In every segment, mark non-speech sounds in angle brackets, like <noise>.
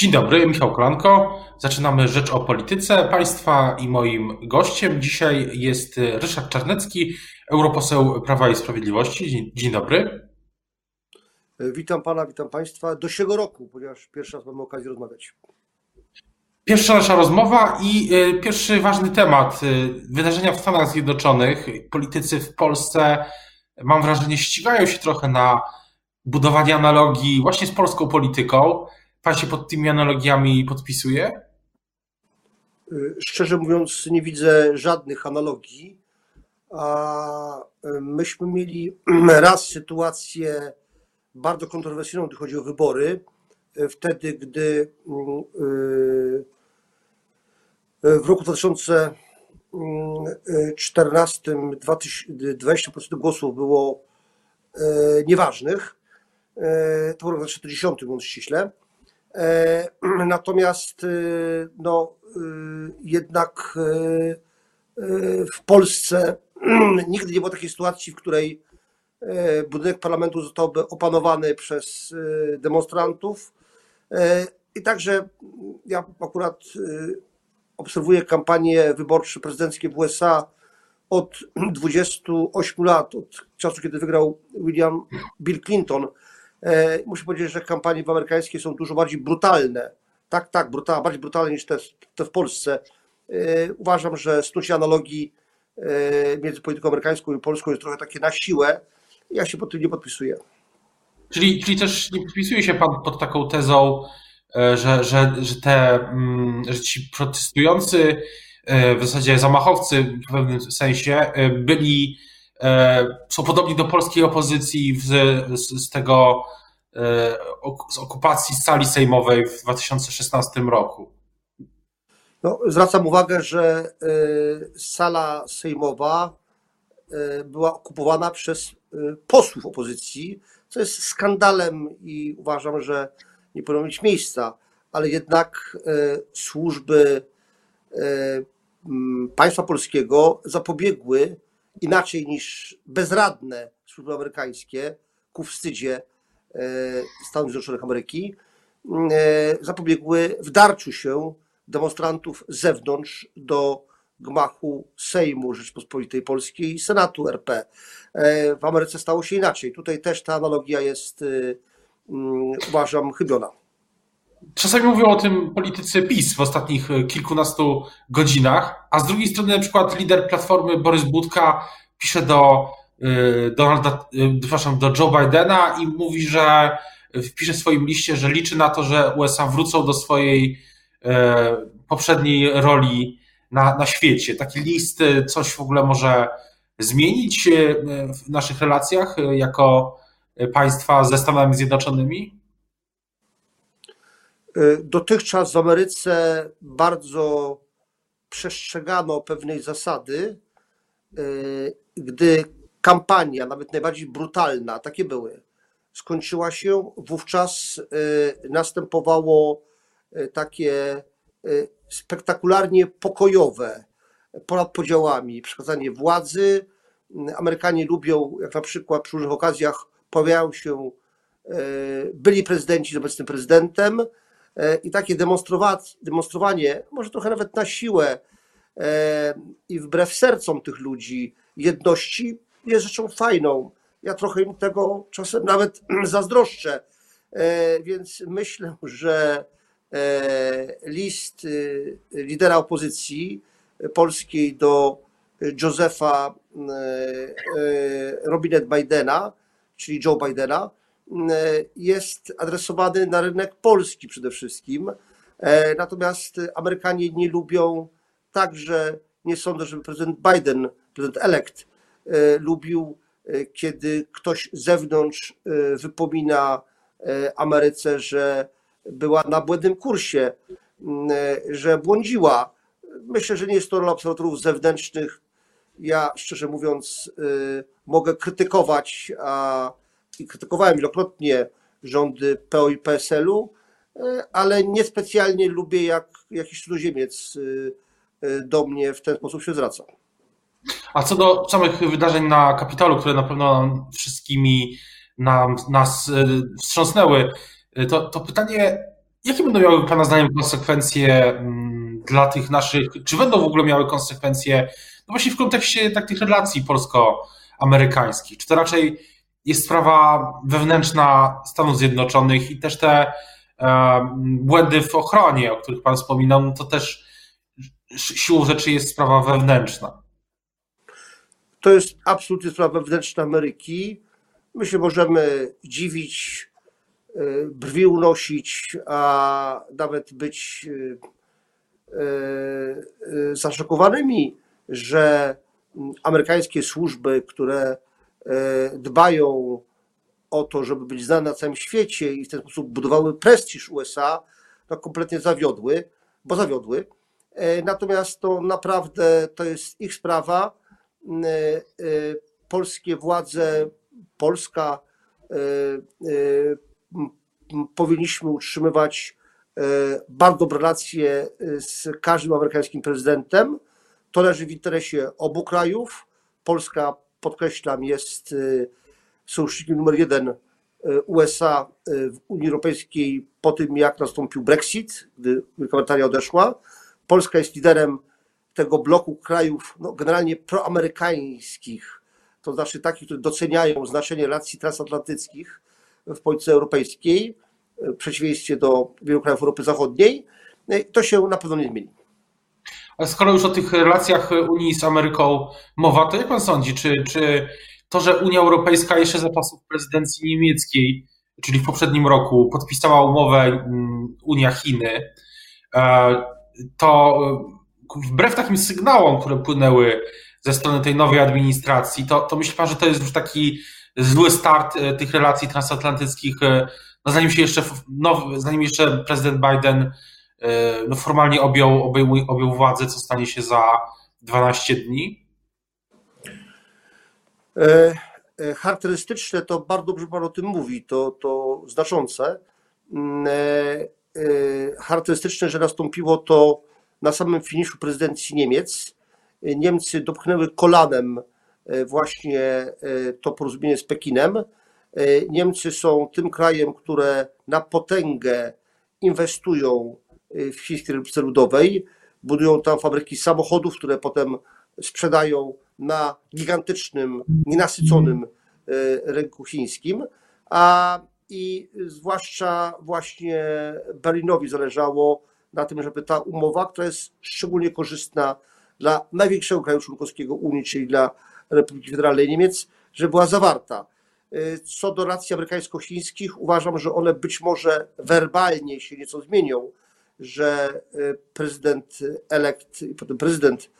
Dzień dobry, Michał Kolanko. Zaczynamy Rzecz o Polityce Państwa i moim gościem dzisiaj jest Ryszard Czarnecki, europoseł Prawa i Sprawiedliwości. Dzień dobry. Witam Pana, witam Państwa. Do siego roku, ponieważ pierwszy raz mamy okazję rozmawiać. Pierwsza nasza rozmowa i y, pierwszy ważny temat. Y, wydarzenia w Stanach Zjednoczonych. Politycy w Polsce, mam wrażenie, ścigają się trochę na budowanie analogii właśnie z polską polityką. Pan się pod tymi analogiami podpisuje? Y, szczerze mówiąc, nie widzę żadnych analogii. A myśmy mieli <clears throat> raz sytuację bardzo kontrowersyjną, gdy chodzi o wybory. Wtedy, gdy w roku 2014 20% głosów było nieważnych. To był rok 2010, mówiąc ściśle. E, <clears throat> natomiast no, jednak w Polsce <clears throat> nigdy nie było takiej sytuacji, w której budynek parlamentu zostałby opanowany przez demonstrantów. I także ja akurat obserwuję kampanie wyborcze prezydenckie w USA od <clears throat> 28 lat, od czasu, kiedy wygrał William Bill Clinton. E, muszę powiedzieć, że kampanie amerykańskie są dużo bardziej brutalne. Tak, tak, brutalne, bardziej brutalne niż te, te w Polsce. E, uważam, że snucie analogii e, między polityką amerykańską i polską jest trochę takie na siłę. Ja się pod tym nie podpisuję. Czyli, czyli też nie podpisuje się Pan pod taką tezą, że, że, że, te, mm, że ci protestujący, w zasadzie zamachowcy w pewnym sensie, byli, są podobni do polskiej opozycji z, z, tego, z okupacji sali sejmowej w 2016 roku. No, zwracam uwagę, że sala sejmowa była okupowana przez posłów opozycji, co jest skandalem i uważam, że nie powinno mieć miejsca, ale jednak e, służby e, państwa polskiego zapobiegły inaczej niż bezradne służby amerykańskie ku wstydzie e, Stanów Zjednoczonych Ameryki, zapobiegły wdarciu się demonstrantów z zewnątrz do gmachu Sejmu Rzeczpospolitej Polskiej i Senatu RP. W Ameryce stało się inaczej. Tutaj też ta analogia jest uważam chybiona. Czasami mówią o tym politycy PiS w ostatnich e, kilkunastu godzinach, a z drugiej strony na przykład lider Platformy Borys Budka pisze do e, Donalda, e, przepraszam, do Joe Bidena i mówi, że wpisze w swoim liście, że liczy na to, że USA wrócą do swojej poprzedniej roli na, na świecie. Taki list coś w ogóle może zmienić w naszych relacjach jako państwa ze Stanami Zjednoczonymi? Y, dotychczas w Ameryce bardzo przestrzegano pewnej zasady, y, gdy kampania, nawet najbardziej brutalna, takie były, skończyła się, wówczas y, następowało takie spektakularnie pokojowe, ponad podziałami, przekazanie władzy. Amerykanie lubią, jak na przykład przy różnych okazjach, pojawiają się byli prezydenci z obecnym prezydentem i takie demonstrowanie, może trochę nawet na siłę e, i wbrew sercom tych ludzi, jedności jest rzeczą fajną. Ja trochę im tego czasem nawet <clears throat> zazdroszczę, więc myślę, że list lidera opozycji polskiej do Józefa Robinet Bidena czyli Joe Bidena, jest adresowany na rynek polski przede wszystkim. E, natomiast Amerykanie nie lubią także, nie sądzę, żeby prezydent Biden, prezydent elect, e, lubił, e, kiedy ktoś z zewnątrz wypomina Ameryce, że była na błędnym kursie, że błądziła. Myślę, że nie jest to rola obserwatorów zewnętrznych, ja szczerze mówiąc mogę krytykować, a krytykowałem wielokrotnie rządy PO i PSL-u, y, ale niespecjalnie lubię, jak jakiś cudzoziemiec y, do mnie w ten sposób się zwraca. A co do samych wydarzeń na Kapitolu, które na pewno wszystkimi nam, nas wstrząsnęły, to, to pytanie, Jakie będą miały Pana zdaniem konsekwencje mm, dla tych naszych, czy będą w ogóle miały konsekwencje no właśnie w kontekście tak tych relacji polsko-amerykańskich? Czy to raczej jest sprawa wewnętrzna Stanów Zjednoczonych i też te e, błędy w ochronie, o których Pan wspominał, no to też siłą rzeczy jest sprawa wewnętrzna. To jest absolutnie sprawa wewnętrzna Ameryki. My się możemy dziwić, e, brwi unosić, a nawet być e, zaszokowanymi, że amerykańskie służby, które dbają o to, żeby być znane na całym świecie i w ten sposób budowały prestiż USA, to kompletnie zawiodły, bo zawiodły. Natomiast to naprawdę to jest ich sprawa. Polskie władze Polska e, e, powinniśmy utrzymywać e, bardzo dobre relacje z każdym amerykańskim prezydentem. To leży w interesie obu krajów. Polska, podkreślam, jest sojusznikiem numer jeden USA w Unii Europejskiej po tym, jak nastąpił Brexit, gdy Wielka Brytania odeszła. Polska jest liderem tego bloku krajów no, generalnie proamerykańskich, to znaczy takich, które doceniają znaczenie relacji transatlantyckich w polityce europejskiej, w przeciwieństwie do wielu krajów Europy Zachodniej, to się na pewno nie zmieni. Ale skoro już o tych relacjach Unii z Ameryką mowa, to jak pan sądzi, czy, czy to, że Unia Europejska jeszcze za czasów prezydencji niemieckiej, czyli w poprzednim roku, podpisała umowę mm, Unia-Chiny, e, to wbrew takim sygnałom, które płynęły ze strony tej nowej administracji, to, to że to jest już taki zły start e, tych relacji transatlantyckich, e, no zanim się jeszcze, zanim jeszcze prezydent Biden e, no, formalnie objął, objął, objął władzę, co stanie się za 12 dni? Charakterystyczne to bardzo dobrze Pan o tym mówi, to, to znaczące. Mm, charakterystyczne, że nastąpiło to na samym finiszu prezydencji Niemiec, Niemcy dopchnęły kolanem e, właśnie e, to porozumienie z Pekinem. E, Niemcy są tym krajem, które na potęgę inwestują w Chińskiej Republice Ludowej, budują tam fabryki samochodów, które potem sprzedają na gigantycznym, nienasyconym rynku chińskim, a i zwłaszcza właśnie Berlinowi zależało na tym, żeby ta umowa, która jest szczególnie korzystna dla największego kraju członkowskiego Unii, czyli dla Republiki Federalnej Niemiec, że była zawarta. Y, co do relacji amerykańsko-chińskich, uważam, że one być może werbalnie się nieco zmienią, że y, prezydent elekt i potem prezydent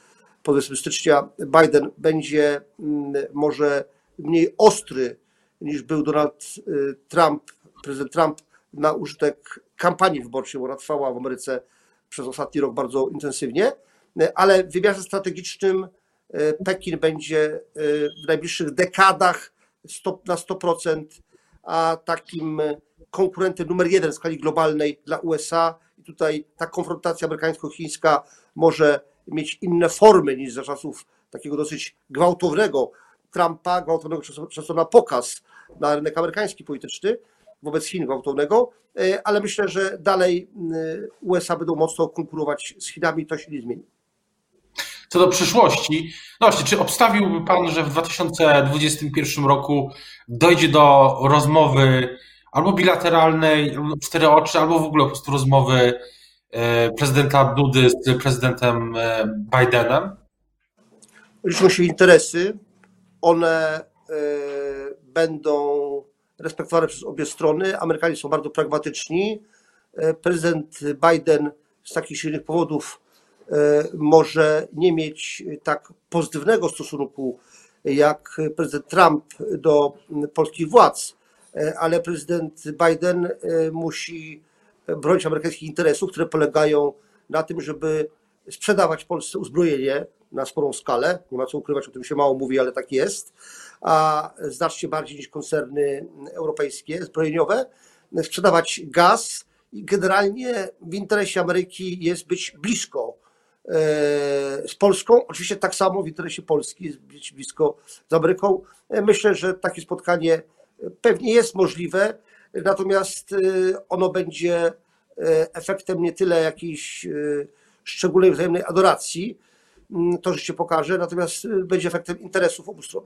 powiedzmy stycznia Biden będzie mm, może mniej ostry niż był Donald y, Trump, prezydent Trump na użytek kampanii wyborczej, bo ona trwała w Ameryce przez ostatni rok bardzo intensywnie ale w wymiarze strategicznym Pekin będzie w najbliższych dekadach na 100%, a takim konkurentem numer jeden w skali globalnej dla USA. Tutaj ta konfrontacja amerykańsko-chińska może mieć inne formy niż za czasów takiego dosyć gwałtownego Trumpa, gwałtownego często na pokaz na rynek amerykański polityczny wobec Chin gwałtownego, e, ale myślę, że dalej USA będą mocno konkurować z Chinami, to się nie zmieni. Co do przyszłości, no właśnie, czy obstawiłby Pan, że w 2021 roku dojdzie do rozmowy albo bilateralnej, cztery oczy, albo w ogóle po prostu rozmowy e, prezydenta Dudy z prezydentem e, Bidenem? Liczą się interesy. One e, będą respektowane przez obie strony. Amerykanie są bardzo pragmatyczni. Prezydent Biden z takich silnych powodów może nie mieć tak pozytywnego stosunku jak prezydent Trump do polskich władz, ale prezydent Biden e, musi bronić amerykańskich interesów, które polegają na tym, żeby sprzedawać Polsce uzbrojenie na sporą skalę. Nie ma co ukrywać, o tym się mało mówi, ale tak jest. A znacznie bardziej niż koncerny europejskie, zbrojeniowe. Sprzedawać gaz i generalnie w interesie Ameryki jest być blisko E, z Polską. Oczywiście tak samo w interesie Polski być blisko z Ameryką. E, myślę, że takie spotkanie pewnie jest możliwe, natomiast e, ono będzie efektem nie tyle jakiejś szczególnej wzajemnej adoracji, mm, to życie pokaże, natomiast będzie efektem interesów obu stron.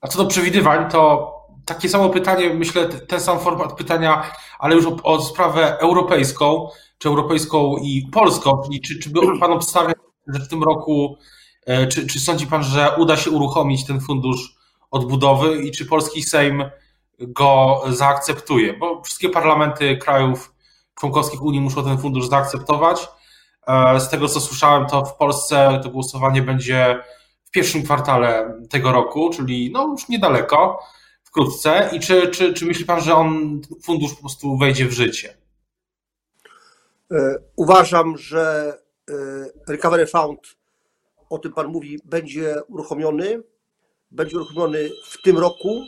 A co do przewidywań, to takie samo pytanie, myślę, ten sam format pytania, ale już o, o sprawę europejską, czy europejską i polską, czyli czy, czy by <clears throat> Pan obstawiał, że w tym roku, e, czy, czy sądzi Pan, że uda się uruchomić ten fundusz odbudowy i czy polski Sejm go zaakceptuje? Bo wszystkie parlamenty krajów członkowskich Unii muszą ten fundusz zaakceptować. E, z tego co słyszałem, to w Polsce to głosowanie będzie w pierwszym kwartale tego roku, czyli no już niedaleko wkrótce i czy, czy, czy myśli Pan, że on, fundusz po prostu wejdzie w życie? E, uważam, że e, Recovery Fund, o tym Pan mówi, będzie uruchomiony. Będzie uruchomiony w tym roku.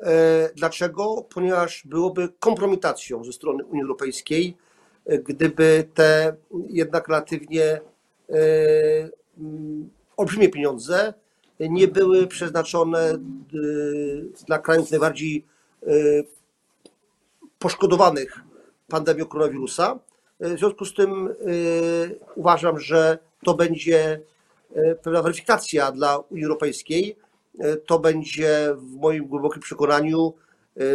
E, dlaczego? Ponieważ byłoby kompromitacją ze strony Unii Europejskiej, gdyby te jednak relatywnie olbrzymie pieniądze nie były przeznaczone dla krajów najbardziej poszkodowanych pandemią koronawirusa. W związku z tym uważam, że to będzie pewna weryfikacja dla Unii Europejskiej. To będzie w moim głębokim przekonaniu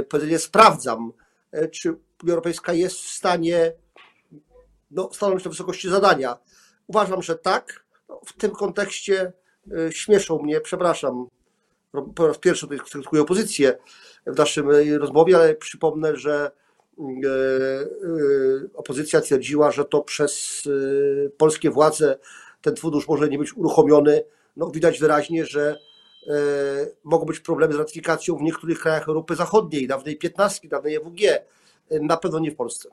powiedzenie sprawdzam, czy Unia Europejska jest w stanie no, stanąć na wysokości zadania. Uważam, że tak. No, w tym kontekście E, śmieszą mnie, przepraszam, po raz pierwszy tutaj krytykuję opozycję w naszym rozmowie, ale przypomnę, że e, e, opozycja twierdziła, że to przez polskie władze ten fundusz może nie być uruchomiony. No, widać wyraźnie, że mogą być problemy z ratyfikacją w niektórych krajach Europy Zachodniej, dawnej 15, dawnej EWG, na pewno nie w Polsce.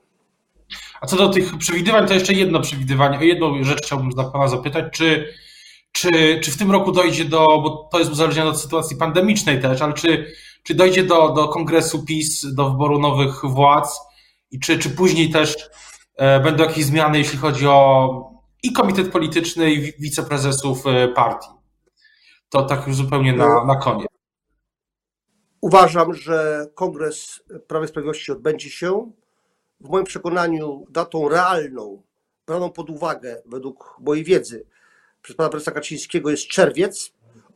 A co do tych przewidywań, to jeszcze jedno przewidywanie. O jedną rzecz chciałbym Pana zapytać. Czy czy, czy w tym roku dojdzie do, bo to jest uzależnione od sytuacji pandemicznej też, ale czy, czy dojdzie do, do kongresu PiS, do wyboru nowych władz i czy, czy później też e, będą jakieś zmiany, jeśli chodzi o i komitet polityczny, i wiceprezesów e, partii? To tak już zupełnie na, na koniec. Uważam, że kongres Prawa i Sprawiedliwości odbędzie się. W moim przekonaniu datą realną, braną pod uwagę, według mojej wiedzy, przez pana prezesa Kaczyńskiego jest czerwiec.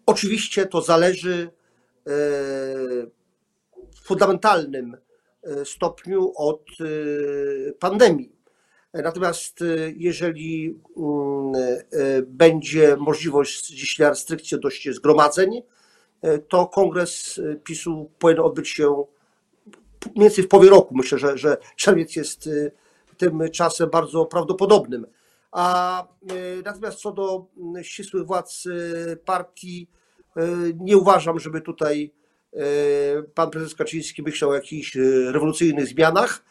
Oczywiście to zależy e, w fundamentalnym e, stopniu od e, pandemii. Natomiast jeżeli mm, będzie możliwość znieścia restrykcji odnośnie zgromadzeń, to kongres PiSu powinien odbyć się mniej więcej w połowie roku. Myślę, że, że czerwiec jest tym czasem bardzo prawdopodobnym. A natomiast co do ścisłych władz partii, nie uważam, żeby tutaj pan prezes Kaczyński myślał o jakichś rewolucyjnych zmianach.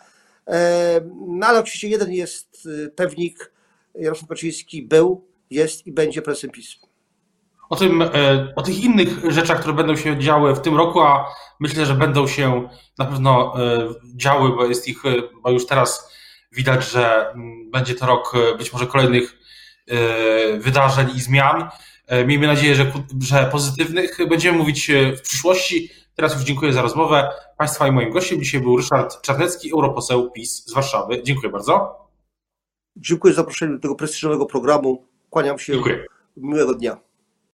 No ale oczywiście jeden jest pewnik, Jarosław Kaczyński był, jest i będzie prezesem PiS. O, tym, o tych innych rzeczach, które będą się działy w tym roku, a myślę, że będą się na pewno działy, bo jest ich, bo już teraz Widać, że mm, będzie to rok e, być może kolejnych e, wydarzeń i zmian. E, miejmy nadzieję, że, że pozytywnych. Będziemy mówić w przyszłości. Teraz już dziękuję za rozmowę. Państwa i moim gościem dzisiaj był Ryszard Czarnecki, europoseł PiS z Warszawy. Dziękuję bardzo. Dziękuję za zaproszenie do tego prestiżowego programu. Kłaniam się. Dziękuję. Miłego dnia.